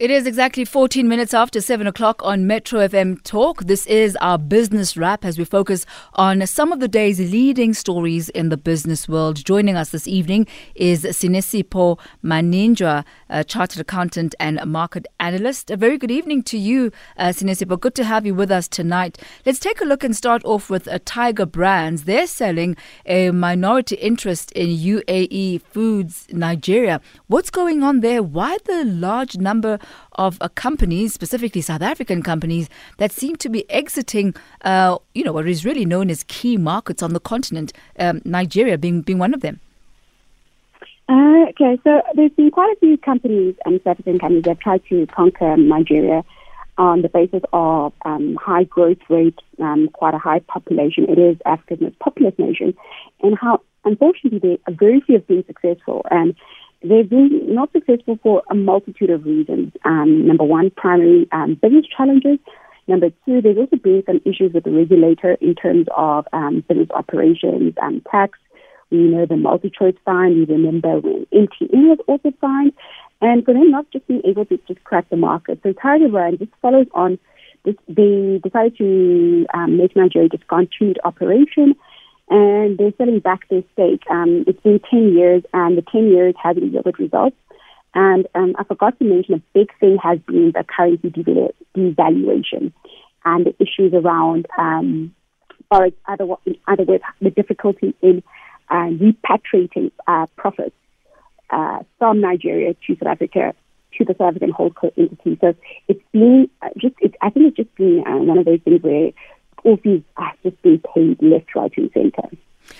It is exactly 14 minutes after 7 o'clock on Metro FM Talk. This is our business wrap as we focus on some of the day's leading stories in the business world. Joining us this evening is Sinesipho Maninjwa, a chartered accountant and market analyst. A very good evening to you, uh, Sinesipho. Good to have you with us tonight. Let's take a look and start off with uh, Tiger Brands. They're selling a minority interest in UAC Foods Nigeria. What's going on there? Why the large number of companies, specifically South African companies, that seem to be exiting, uh, you know, what is really known as key markets on the continent, um, Nigeria being, being one of them. Uh, okay, so there's been quite a few companies, um, South African companies, that have tried to conquer Nigeria on the basis of um, high growth rate, um, quite a high population. It is Africa's most populous nation, and how unfortunately, they, very few have been successful. And They've been not successful for a multitude of reasons. Um, number one, primary um, business challenges. Number two, there's also been some issues with the regulator in terms of um, business operations and tax. We know the multi-choice fine. We remember when MTN was also fined. And for them not just being able to just crack the market. So Tiger Brand just follows on. This, they decided to um, make Nigeria discontinued operation and they're selling back their stake. Um, it's been 10 years, and the 10 years hasn't yielded results. And um, I forgot to mention a big thing has been the currency devaluation and the issues around, um, or other, in other words, the difficulty in uh, repatriating uh, profits uh, from Nigeria to South Africa to the South African holdco entity. So it's been uh, just, I think it's just been uh, one of those things where all fees are just being paid left, right, and centre.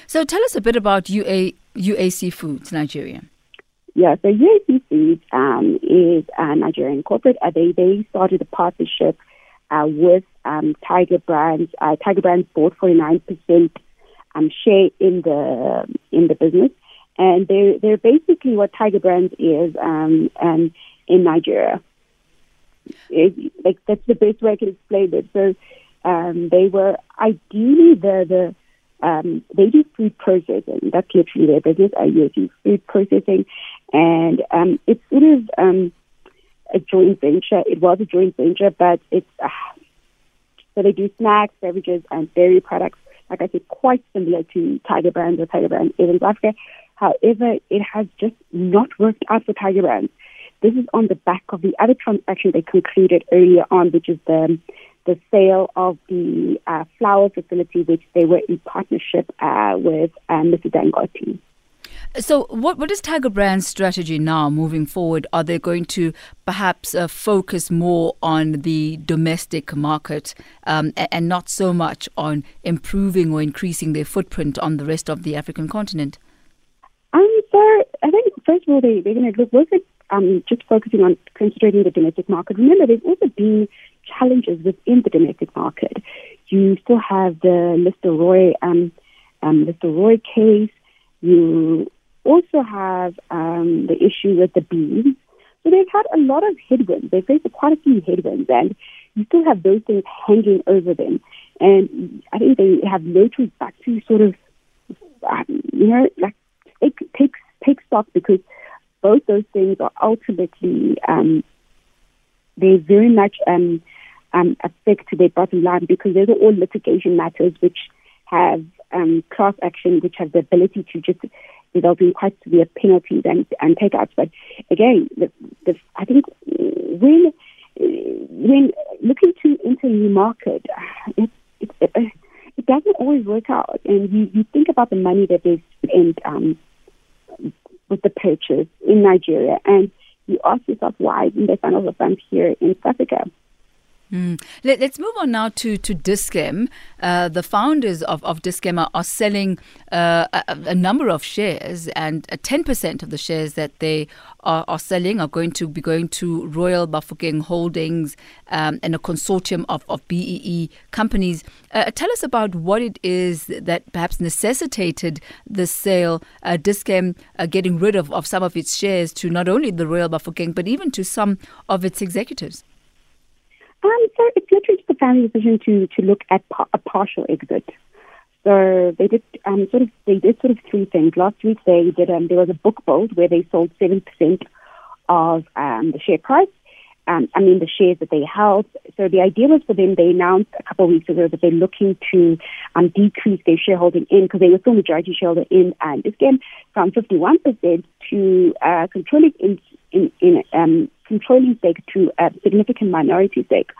So tell us a bit about UA, UAC Foods Nigeria. Yeah, so UAC Foods um, is a Nigerian corporate. Uh, they, they started a partnership uh, with um, Tiger Brands. Uh, Tiger Brands bought 49% um, share in the in the business. And they're, they're basically what Tiger Brands is um, um, in Nigeria. It, like That's the best way I can explain it. So um, they were ideally the the um, they do food processing. That's literally their business. I use food processing, and um, it's sort of um, a joint venture. It was a joint venture, but it's uh, so they do snacks, beverages, and dairy products. Like I said, quite similar to Tiger Brands or Tiger Brands Evans Africa. However, it has just not worked out for Tiger Brands. This is on the back of the other transaction they concluded earlier on, which is the the sale of the uh, flour facility, which they were in partnership uh, with uh, Mr. Dangote. So, what what is Tiger Brand's strategy now moving forward? Are they going to perhaps uh, focus more on the domestic market um, and, not so much on improving or increasing their footprint on the rest of the African continent? Um, so I think first of all they, they're going to look it um, just focusing on concentrating the domestic market. Remember, there's also been challenges within the domestic market. You still have the Mr. Roy, um, um, Mr. Roy case. You also have um, the issue with the beans. So they've had a lot of headwinds. They've faced quite a few headwinds, and you still have those things hanging over them. And I think they have no choice but to sort of, um, you know, like take take take stock because both those things are ultimately um, they very much um, um, affect their bottom line because those are all litigation matters which have um, class action, which have the ability to just result in quite severe penalties and, and takeouts. But again, the, the, I think when when looking to enter a new market, it, it, it doesn't always work out. And you, you think about the money that they spent um, with the purchase in Nigeria, and you ask yourself why didn't they find all funds here in South Africa? Mm. Let, us move on now to to Dis-Chem. Uh, the founders of, of Dis-Chem are, are selling uh, a, a, number of shares, and ten percent of the shares that they are, are, selling are going to be going to Royal Bafokeng Holdings um, and a consortium of, of BEE companies. Uh, tell us about what it is that perhaps necessitated the sale, uh, Dis-Chem uh, getting rid of, of some of its shares to not only the Royal Bafokeng but even to some of its executives. Um, so it's literally just a family decision to to look at pa- a partial exit. So they did um, sort of they did sort of three things. Last week they did um, there was a book build where they sold seven percent of um, the share price, um, I mean, the shares that they held. So the idea was for them, they announced a couple of weeks ago that they're looking to um, decrease their shareholding in, because they were still majority shareholder in uh, Dis-Chem from 51% to uh, controlling in, in, in um, controlling stake to a significant minority stake.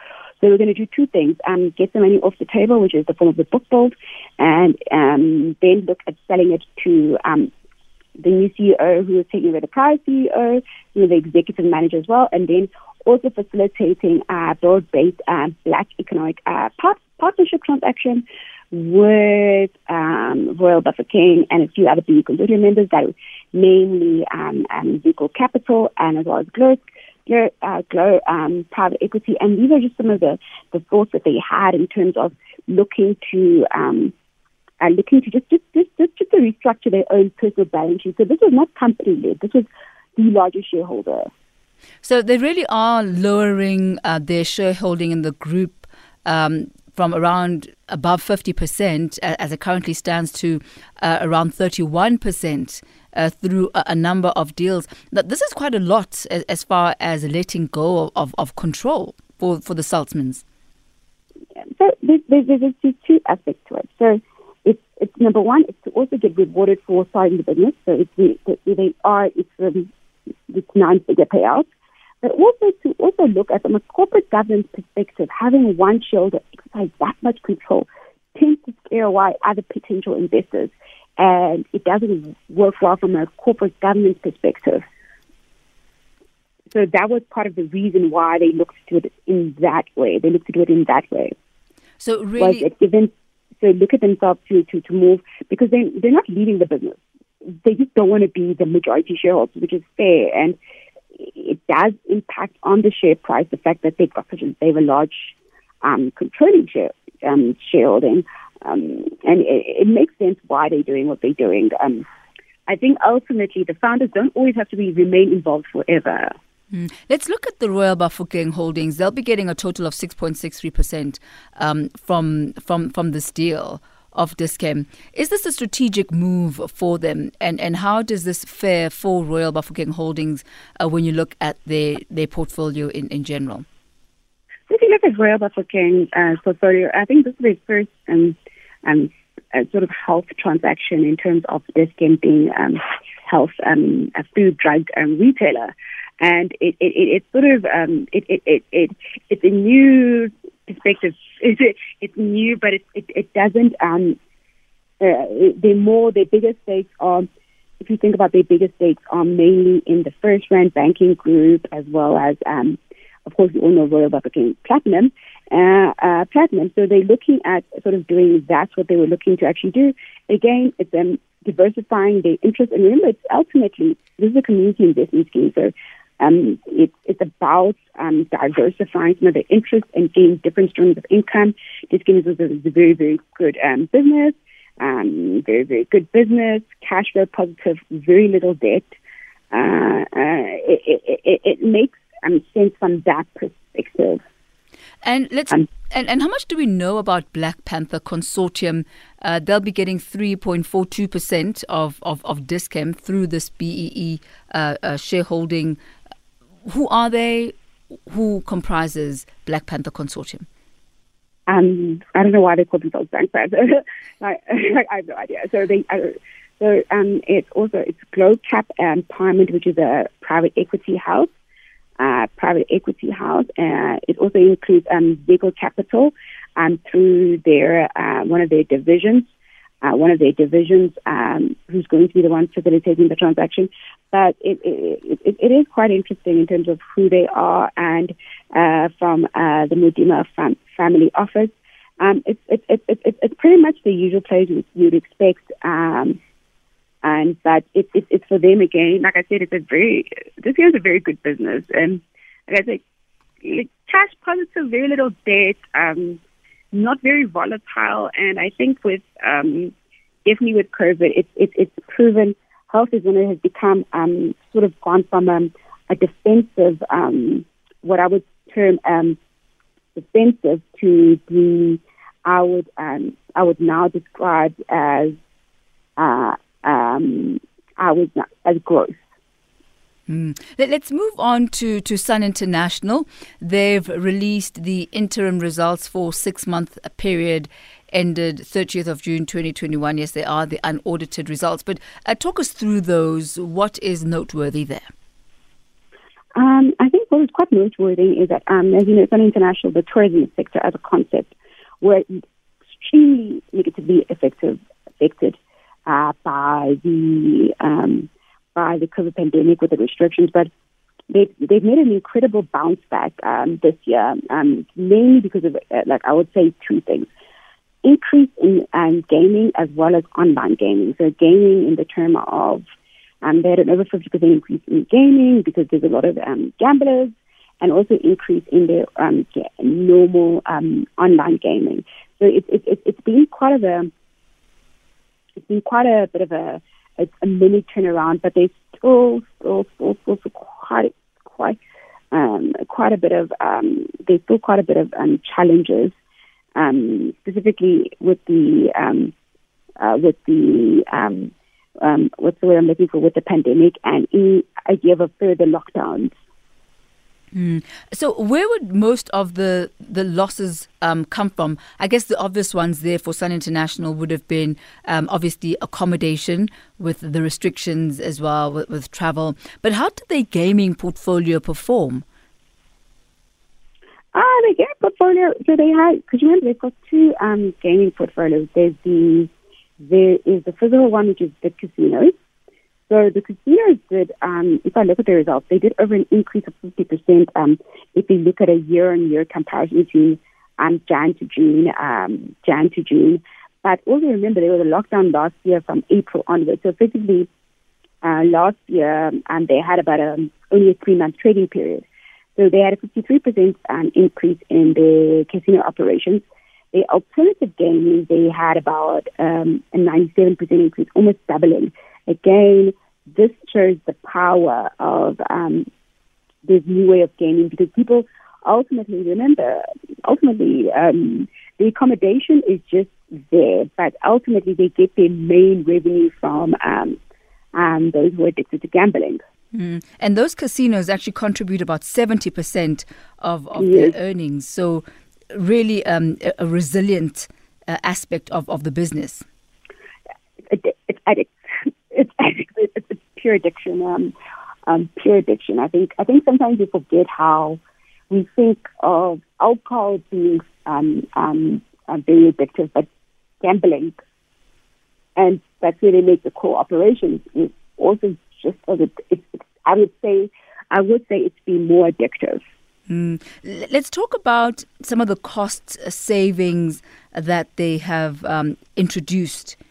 So we're going to do two things: um, get the money off the table, which is the form of the book build, and um, then look at selling it to um, the new CEO who is taking over the prior CEO, you know, the executive manager as well, and then also facilitating a broad-based uh, black economic uh, part- partnership transaction with um, Royal King and a few other BE consortium members, that namely um, um, Capital and as well as Glow, Glow, uh, um, Private Equity. And these are just some of the, the thoughts that they had in terms of looking to um, uh, looking to just just, just just just to restructure their own personal balance sheet. So this was not company led. This was the largest shareholder. So they really are lowering uh, their shareholding in the group um, from around above 50% as it currently stands to uh, around 31% uh, through a, a, number of deals. Now, This is quite a lot as, as far as letting go of, of control for, for the Saltzmans. So there's, there's, there's two aspects to it. So it's, it's number one, it's to also get rewarded for starting the business. So if they are, it's um, it's non-figure payouts, but also to also look at from a corporate governance perspective, having one shareholder exercise that much control tends to scare away other potential investors, and it doesn't work well from a corporate governance perspective. So that was part of the reason why they looked to it in that way. They looked to do it in that way. So really, was it so look at themselves to, to, to move because they they're not leading the business they just don't want to be the majority shareholders, which is fair. And it does impact on the share price the fact that they've got they have a large um, controlling share, um, shareholding. Um, and it, it, makes sense why they're doing what they're doing. Um, I think ultimately the founders don't always have to be remain involved forever. Mm. Let's look at the Royal Bafokeng Holdings. They'll be getting a total of 6.63% um, from from from this deal of Dis-Chem. Is this a strategic move for them? And, and how does this fare for Royal Bafokeng Holdings uh, when you look at their, their portfolio in, in general? If you look at Royal Bafokeng uh, portfolio, I think this is their first um, um, sort of health transaction in terms of Dis-Chem being um, health, um, a food drug um, retailer. And it, it, it, it's sort of um, it, it, it, it, it's a new perspective. It's, it's new, but it, it, it doesn't. Um, uh, they're more, their biggest stakes are, if you think about their biggest stakes, are mainly in the FirstRand banking group, as well as, um, of course, we all know Royal Bafokeng Platinum. Uh, uh, platinum. So they're looking at sort of doing that's what they were looking to actually do. Again, it's um, diversifying their interest. And remember, it's ultimately this is a community investment scheme. So um, it's, it's about um, diversifying some of the interests and getting different streams of income. This is a, a very, very good um, business, um, very, very good business, cash flow positive, very little debt. Uh, uh, it, it, it, makes um, sense from that perspective. And let's um, and, and how much do we know about Black Panther Consortium? Uh, they'll be getting 3.42% of, of, of Dis-Chem through this BEE uh, uh, shareholding who are they? Who comprises Black Panther Consortium? Um, I don't know why they call themselves Black Panther. I, I, have no idea. So they, uh, so um, it's also it's and Empowerment, which is a private equity house. Uh, private equity house. Uh, it also includes um, Capital um, through their uh, one of their divisions, uh, one of their divisions, um, who's going to be the one facilitating the transaction. But it, it, it, it is quite interesting in terms of who they are and uh, from uh, the Mudima fam- family office. Um, it's, it, it, it, it's pretty much the usual players you'd expect. Um, and but it, it, it's for them again. Like I said, it's a very this is a very good business, and like I said, cash positive, very little debt. Um, not very volatile. And I think with um, definitely with COVID, it's it, it's proven health is when it has become um, sort of gone from um, a defensive, um, what I would term um, defensive, to the I would um, I would now describe as uh, um, I would as growth. Mm. Let's move on to, to Sun International. They've released the interim results for six month period ended 30th of June 2021. Yes, they are the unaudited results. But uh, talk us through those. What is noteworthy there? Um, I think what is quite noteworthy is that, um, as you know, Sun International, the tourism sector as a concept, were extremely negatively affected, affected uh, by the um, by the COVID pandemic with the restrictions, but they've, they've made an incredible bounce back um, this year, um, mainly because of, uh, like, I would say two things. Increase in um, gaming as well as online gaming. So gaming in the term of, um, they had an over 50% increase in gaming because there's a lot of um, gamblers and also increase in their um, normal um, online gaming. So it's it, it, it's been quite of a, it's been quite a bit of a, it's a mini turnaround, but there's still, still, still, still, still quite, quite, um, quite a bit of, um, there's still quite a bit of um, challenges, um, specifically with the, um, uh, with the, um, um, what's the word I'm looking for, with the pandemic and any idea of a further lockdowns. Mm. So, where would most of the the losses um, come from? I guess the obvious ones there for Sun International would have been um, obviously accommodation with the restrictions as well with, with travel. But how did their gaming portfolio perform? Ah, uh, the gaming portfolio. So they had because you remember they've got two um, gaming portfolios. There's the there is the physical one, which is the casinos, so the casinos did, um, if I look at the results, they did over an increase of 50% um, if you look at a year-on-year comparison between um, Jan to June, um, Jan to June. But also remember there was a lockdown last year from April onwards. So effectively, uh, last year um, they had about a, only a three-month trading period. So they had a 53% um, increase in the casino operations. The alternative gaming, they had about um, a 97% increase, almost doubling. Again, this shows the power of um, this new way of gaming because people ultimately remember, ultimately, um, the accommodation is just there, but ultimately they get their main revenue from um, um, those who are addicted to gambling. Mm. And those casinos actually contribute about 70% of, of yes. their earnings. So, really um, a, a, resilient uh, aspect of, of the business. It's, it's it's, pure addiction. Um, um, pure addiction. I think I think sometimes we forget how we think of alcohol being um, um, uh, very addictive, but gambling, and that's where they make the core operations is also just as it, it's, I would say I would say it's been more addictive. Mm. Let's talk about some of the cost savings that they have um, introduced uh,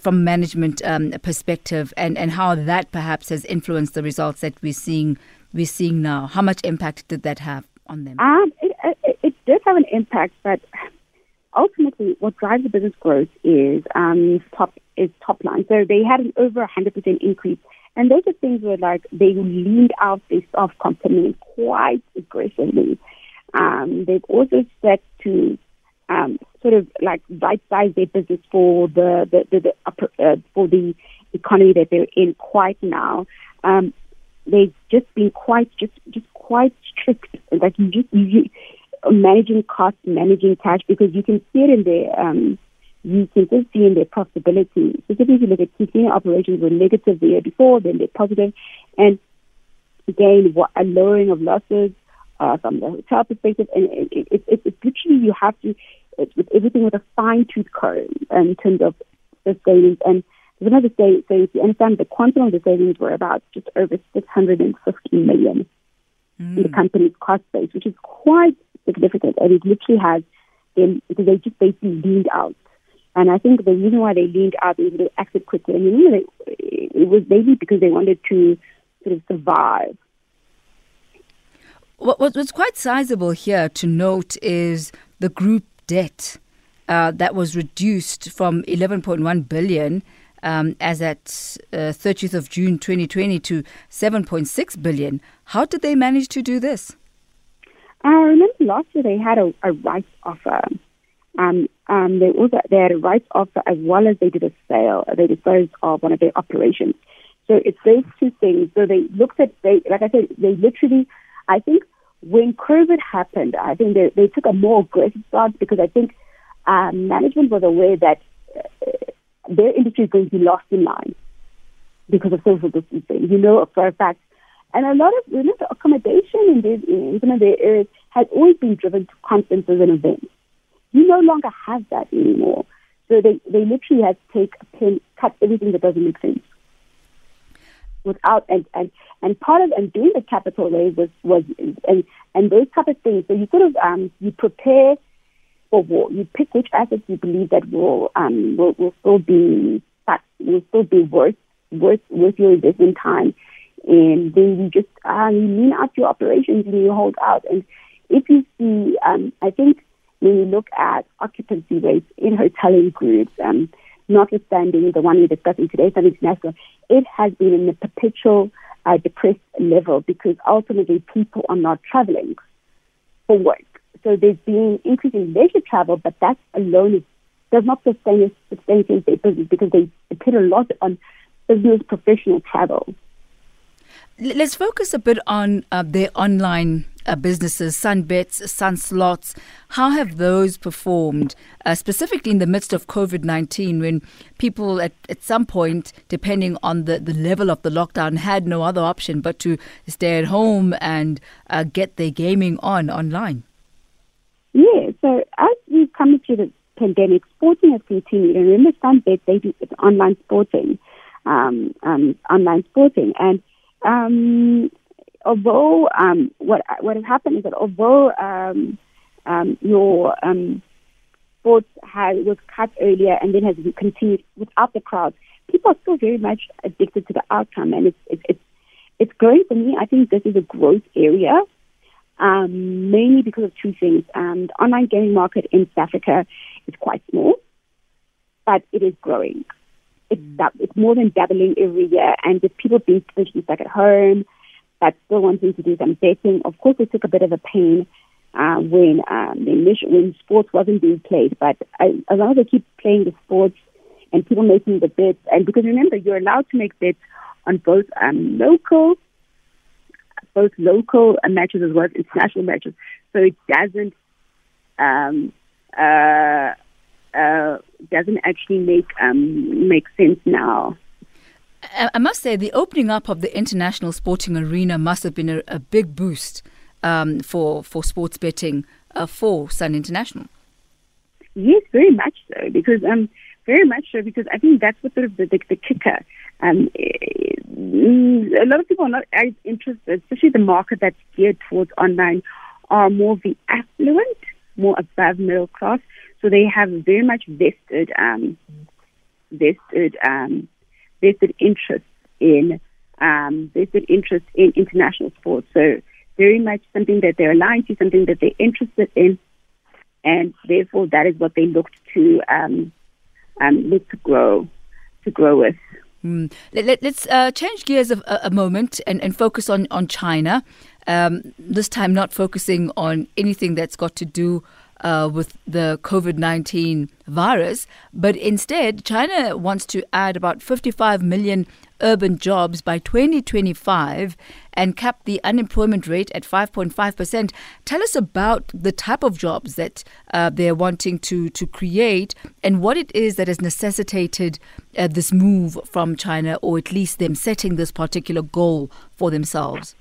from management um, perspective and, and how that perhaps has influenced the results that we're seeing we're seeing now? How much impact did that have on them? Um, it, it, it did have an impact, but ultimately, what drives the business growth is um, top is top line. So they had an over 100% increase, and those are things where like they leaned out their staff complement quite aggressively. Um, they've also set to um, sort of like right size their business for the the, the, the uh, for the economy that they're in quite now. Um, they've just been quite just just quite strict. Like you just you, managing costs, managing cash because you can see it in their um, you can just see in their profitability. Specifically, if you look at casino operations were negative the year before, then they're positive, and again, what, a lowering of losses uh, from the hotel perspective, and it, it, it, it, it's literally you have to it's with everything with a fine tooth comb in terms of the savings. And there's another say, so if you understand the quantum of the savings were about just over 650 million mm. in the company's cost base, which is quite significant. And it literally has them because they just basically leaned out. And I think the reason why they leaned out is they acted quickly. You know, they, it was maybe because they wanted to sort of survive. What, what's quite sizable here to note is the group debt uh, that was reduced from 11.1 billion um, as at uh, 30th of June 2020 to 7.6 billion. How did they manage to do this? I remember last year they had a, a rights offer. Um, um, they also they had a rights offer as well as they did a sale. They disposed of one of their operations. So it's those two things. So they looked at, they, like I said, they literally, I think when COVID happened, I think they, they took a more aggressive start because I think um, management was aware that uh, their industry is going to be lost in line because of social distancing. You know for a fact. And a lot of you know, the accommodation in, these, in some of the areas has always been driven to conferences and events. You no longer have that anymore. So they, they literally had to take a pen, cut everything that doesn't make sense. Without and, and, and part of and doing the capital raise was, was and and those type of things. So you sort of um, you prepare for war. You pick which assets you believe that will um, will, will still be that will still be worth worth worth your investment time. And then you just uh, you lean out your operations and you hold out. And if you see, um, I think when you look at occupancy rates in hoteling groups, um, notwithstanding the one we're discussing today, Sun International, it has been in a perpetual uh, depressed level because ultimately people are not traveling for work. So there's been increasing leisure travel, but that alone is, does not sustain sustain their business because they depend a lot on business professional travel. Let's focus a bit on uh, their online uh, businesses, Sunbets, Sun Slots. How have those performed, uh, specifically in the midst of COVID 19, when people at, at some point, depending on the, the level of the lockdown, had no other option but to stay at home and uh, get their gaming on online? Yeah, so as we've come through the pandemic, sporting has continued. And remember, Sunbet, they do online sporting, um, um, online sporting. And um, although um, what what has happened is that although um, um, your um, sports had was cut earlier and then has continued without the crowd, people are still very much addicted to the outcome, and it's it's it's, it's growing for me. I think this is a growth area. Um, mainly because of two things. Um, the online gaming market in South Africa is quite small, but it is growing. It's, it's more than doubling every year, and with people being potentially stuck at home, but still wanting to do some betting. Of course, it took a bit of a pain uh, when um, the initial, when sports wasn't being played. But as long as they keep playing the sports and people making the bets, and because remember, you're allowed to make bets on both um, local, both local matches as well as international matches. So it doesn't um, uh, uh, doesn't actually make um, make sense now. I must say, the opening up of the international sporting arena must have been a, a big boost um, for for sports betting uh, for Sun International. Yes, very much so. Because um, very much so. Because I think that's what sort of the, the, the kicker. Um, a lot of people are not as interested, especially the market that's geared towards online, are more the affluent, more above middle class. So they have very much vested, um, vested um, vested interest in um, vested interest in international sports. So very much something that they're aligned to, something that they're interested in, and therefore that is what they looked to um, um, look to grow to grow with. Mm. Let, us uh, change gears a, a, moment and, and focus on on China. Um, this time, not focusing on anything that's got to do uh, with the COVID 19 virus, but instead, China wants to add about 55 million urban jobs by 2025 and cap the unemployment rate at 5.5%. Tell us about the type of jobs that uh, they're wanting to, to create and what it is that has necessitated uh, this move from China, or at least them setting this particular goal for themselves.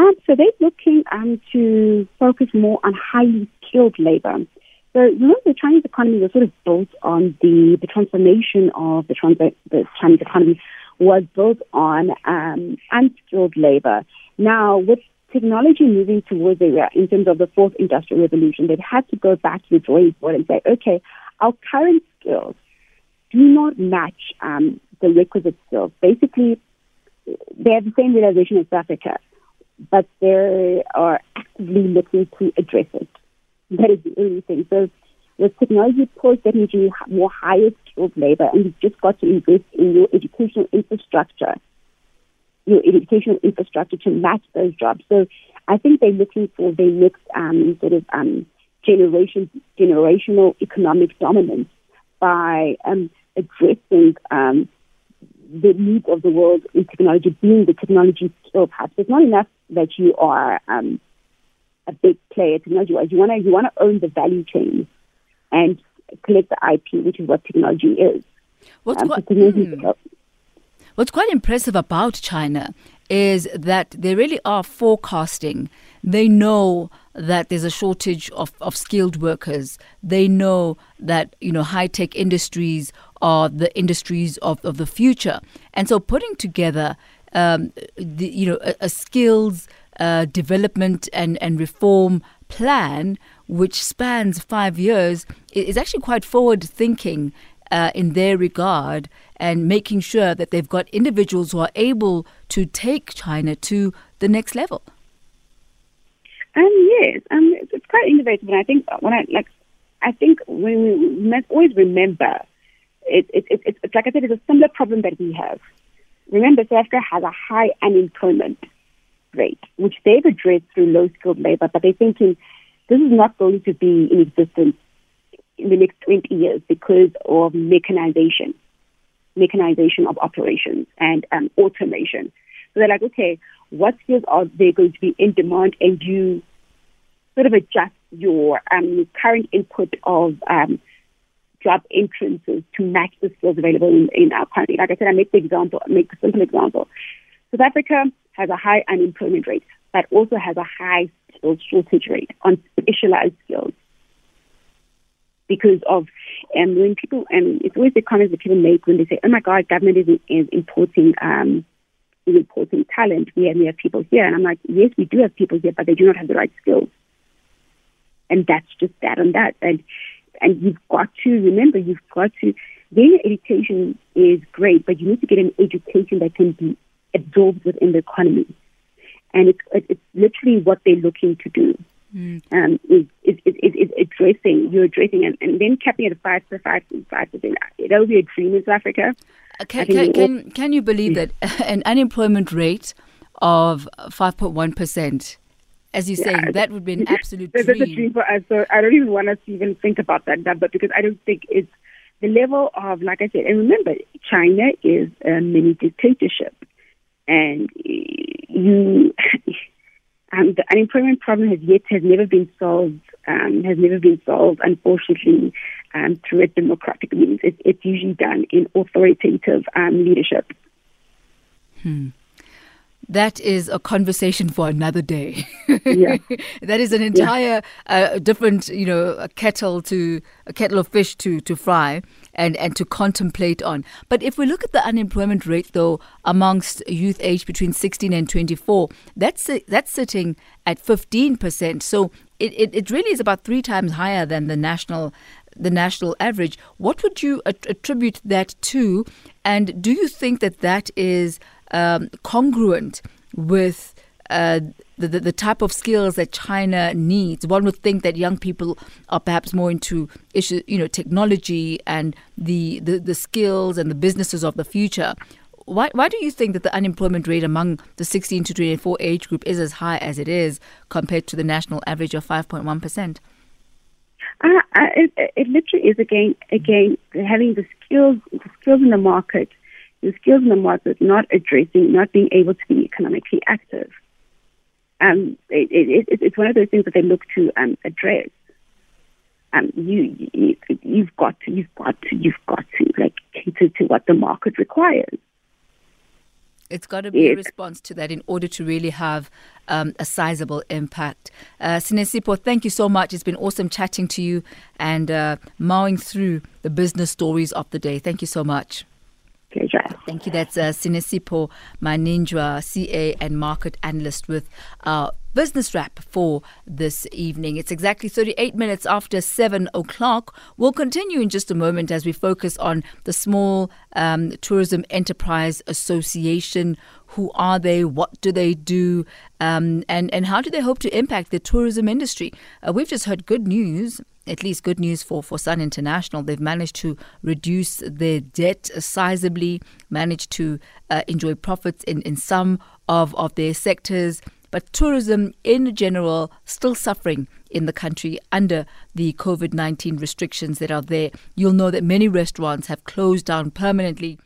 Um, so they're looking um, to focus more on highly skilled labor. So you know, the Chinese economy was sort of built on the, the transformation of the, trans- the Chinese economy was built on um, unskilled labor. Now, with technology moving towards area in terms of the fourth industrial revolution, they've had to go back to the drawing board and say, okay, our current skills do not match um, the requisite skills. Basically, they have the same realization as Africa, but they are actively looking to address it. That is the only thing. So with technology, poor definitely more higher skilled labor, and you've just got to invest in your educational infrastructure, your educational infrastructure to match those jobs. So I think they're looking for the next um, sort of um, generation, generational economic dominance by um, addressing um, the needs of the world in technology, being the technology skill perhaps. It's not enough that you are um, a big player technology-wise. You want to you want to own the value chain and collect the IP, which is what technology is. What's, um, quite, hmm. What's quite impressive about China is that they really are forecasting. They know that there's a shortage of, of skilled workers. They know that you know high tech industries are the industries of, of the future, and so putting together um, the, you know a, a skills uh, development and and reform plan which spans five years is actually quite forward thinking uh, in their regard and making sure that they've got individuals who are able to take China to the next level. Um, yes, um, it's quite innovative, and I think when I like, I think when we must always remember, it, it, it, it's like I said, it's a similar problem that we have. Remember, South Africa has a high unemployment rate, which they've addressed through low skilled labor, but they're thinking this is not going to be in existence in the next 20 years because of mechanization, mechanization of operations and um, automation. So they're like, okay, what skills are they going to be in demand? And you sort of adjust your um, current input of um, job entrances to match the skills available in, in our country. Like I said, I make the example, make a simple example. South Africa has a high unemployment rate, but also has a high skills shortage rate on specialized skills because of and when people and it's always the comments that people make when they say, "Oh my God, government is, is importing um, importing talent. We have, we have people here," and I'm like, "Yes, we do have people here, but they do not have the right skills." And that's just that and that. And and you've got to remember, you've got to getting education is great, but you need to get an education that can be absorbed within the economy. And it's it's literally what they're looking to do mm. um, is, is, is, is, addressing, you're addressing, and, and then capping it at 5 to 5 to 5 percent. That would be a dream in South Africa. Uh, can, can, can, can, you believe that an unemployment rate of 5.1%? As you're yeah, saying, that would be an absolute dream. That's a dream for us. So I don't even want us to even think about that number because I don't think it's the level of, like I said, and remember, China is a mini dictatorship. And you, um, the unemployment problem has yet has never been solved. Um, has never been solved, unfortunately, um, through a democratic means. It, it's usually done in authoritative um, leadership. Hmm. That is a conversation for another day. Yeah. that is an entire yeah. uh, different, you know, a kettle to a kettle of fish to to fry and and to contemplate on. But if we look at the unemployment rate, though, amongst youth aged between 16 and 24, that's that's sitting at 15 percent. So it, it, it really is about three times higher than the national the national average. What would you attribute that to? And do you think that that is um, congruent with uh, the, the, the type of skills that China needs. One would think that young people are perhaps more into issue, you know, technology and the, the, the skills and the businesses of the future. Why, why do you think that the unemployment rate among the 16 to 24 age group is as high as it is compared to the national average of 5.1%? Uh, it, it literally is again again having the skills the skills in the market the skills in the market not addressing, not being able to be economically active. Um, it, it, it's one of those things that they look to um, address. Um, you, you, you've got to, you've got to, you've got to like cater to what the market requires. It's got to be yes. a response to that in order to really have um, a sizable impact. Uh, Sinesipho, thank you so much. It's been awesome chatting to you and uh, mowing through the business stories of the day. Thank you so much. Thank you. That's uh, Sinesipho Maninjwa, CA and market analyst with our business wrap for this evening. It's exactly 38 minutes after 7 o'clock. We'll continue in just a moment as we focus on the Small um, Tourism Enterprise Association. Who are they? What do they do? Um, and, and how do they hope to impact the tourism industry? Uh, we've just heard good news at least good news for, for Sun International. They've managed to reduce their debt sizably, managed to uh, enjoy profits in, in some of, of their sectors. But tourism in general still suffering in the country under the COVID 19 restrictions that are there. You'll know that many restaurants have closed down permanently.